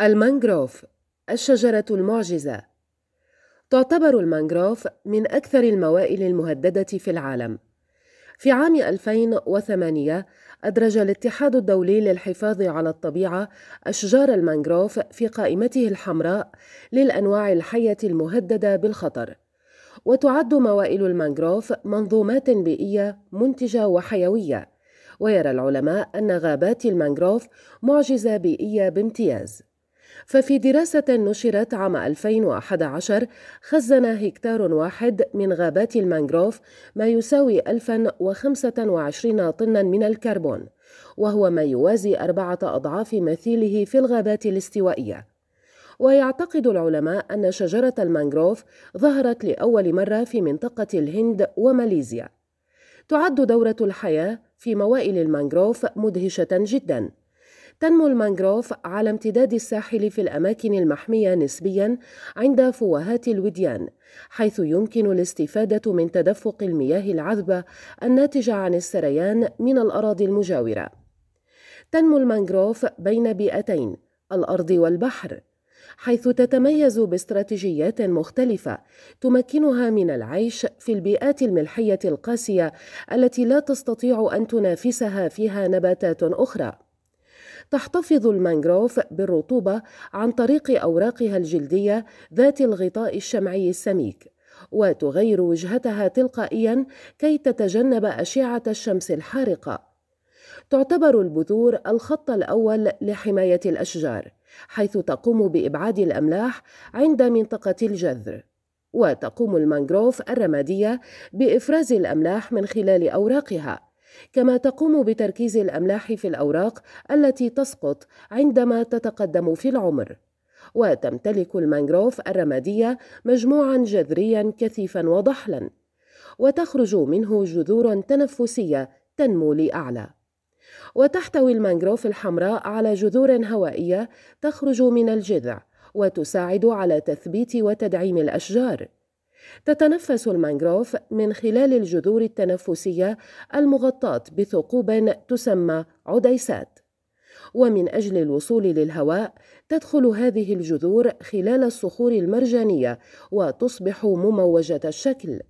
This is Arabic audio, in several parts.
المانجروف الشجرة المعجزة تعتبر المانجروف من أكثر الموائل المهددة في العالم. في عام 2008 أدرج الاتحاد الدولي للحفاظ على الطبيعة أشجار المانجروف في قائمته الحمراء للأنواع الحية المهددة بالخطر. وتعد موائل المانجروف منظومات بيئية منتجة وحيوية، ويرى العلماء أن غابات المانجروف معجزة بيئية بامتياز. ففي دراسة نشرت عام 2011 خزن هكتار واحد من غابات المانجروف ما يساوي 1025 طنا من الكربون وهو ما يوازي أربعة أضعاف مثيله في الغابات الاستوائية. ويعتقد العلماء أن شجرة المانجروف ظهرت لأول مرة في منطقة الهند وماليزيا. تعد دورة الحياة في موائل المانجروف مدهشة جداً. تنمو المانجروف على امتداد الساحل في الأماكن المحمية نسبياً عند فوهات الوديان، حيث يمكن الاستفادة من تدفق المياه العذبة الناتجة عن السريان من الأراضي المجاورة. تنمو المانجروف بين بيئتين، الأرض والبحر، حيث تتميز باستراتيجيات مختلفة تمكنها من العيش في البيئات الملحية القاسية التي لا تستطيع أن تنافسها فيها نباتات أخرى. تحتفظ المانجروف بالرطوبة عن طريق أوراقها الجلدية ذات الغطاء الشمعي السميك وتغير وجهتها تلقائيا كي تتجنب أشعة الشمس الحارقة. تعتبر البذور الخط الأول لحماية الأشجار حيث تقوم بإبعاد الأملاح عند منطقة الجذر وتقوم المانجروف الرمادية بإفراز الأملاح من خلال أوراقها. كما تقوم بتركيز الأملاح في الأوراق التي تسقط عندما تتقدم في العمر. وتمتلك المانجروف الرمادية مجموعا جذريا كثيفا وضحلا وتخرج منه جذور تنفسية تنمو لأعلى. وتحتوي المانجروف الحمراء على جذور هوائية تخرج من الجذع وتساعد على تثبيت وتدعيم الأشجار. تتنفس المانجروف من خلال الجذور التنفسية المغطاة بثقوب تسمى عديسات. ومن أجل الوصول للهواء تدخل هذه الجذور خلال الصخور المرجانية وتصبح مموجة الشكل.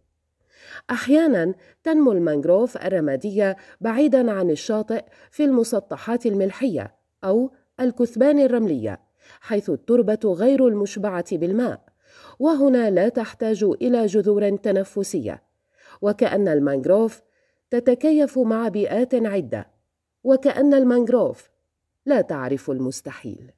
أحيانا تنمو المانجروف الرمادية بعيدا عن الشاطئ في المسطحات الملحية أو الكثبان الرملية حيث التربة غير المشبعة بالماء. وهنا لا تحتاج إلى جذور تنفسية وكأن المانجروف تتكيف مع بيئات عدة وكأن المانجروف لا تعرف المستحيل.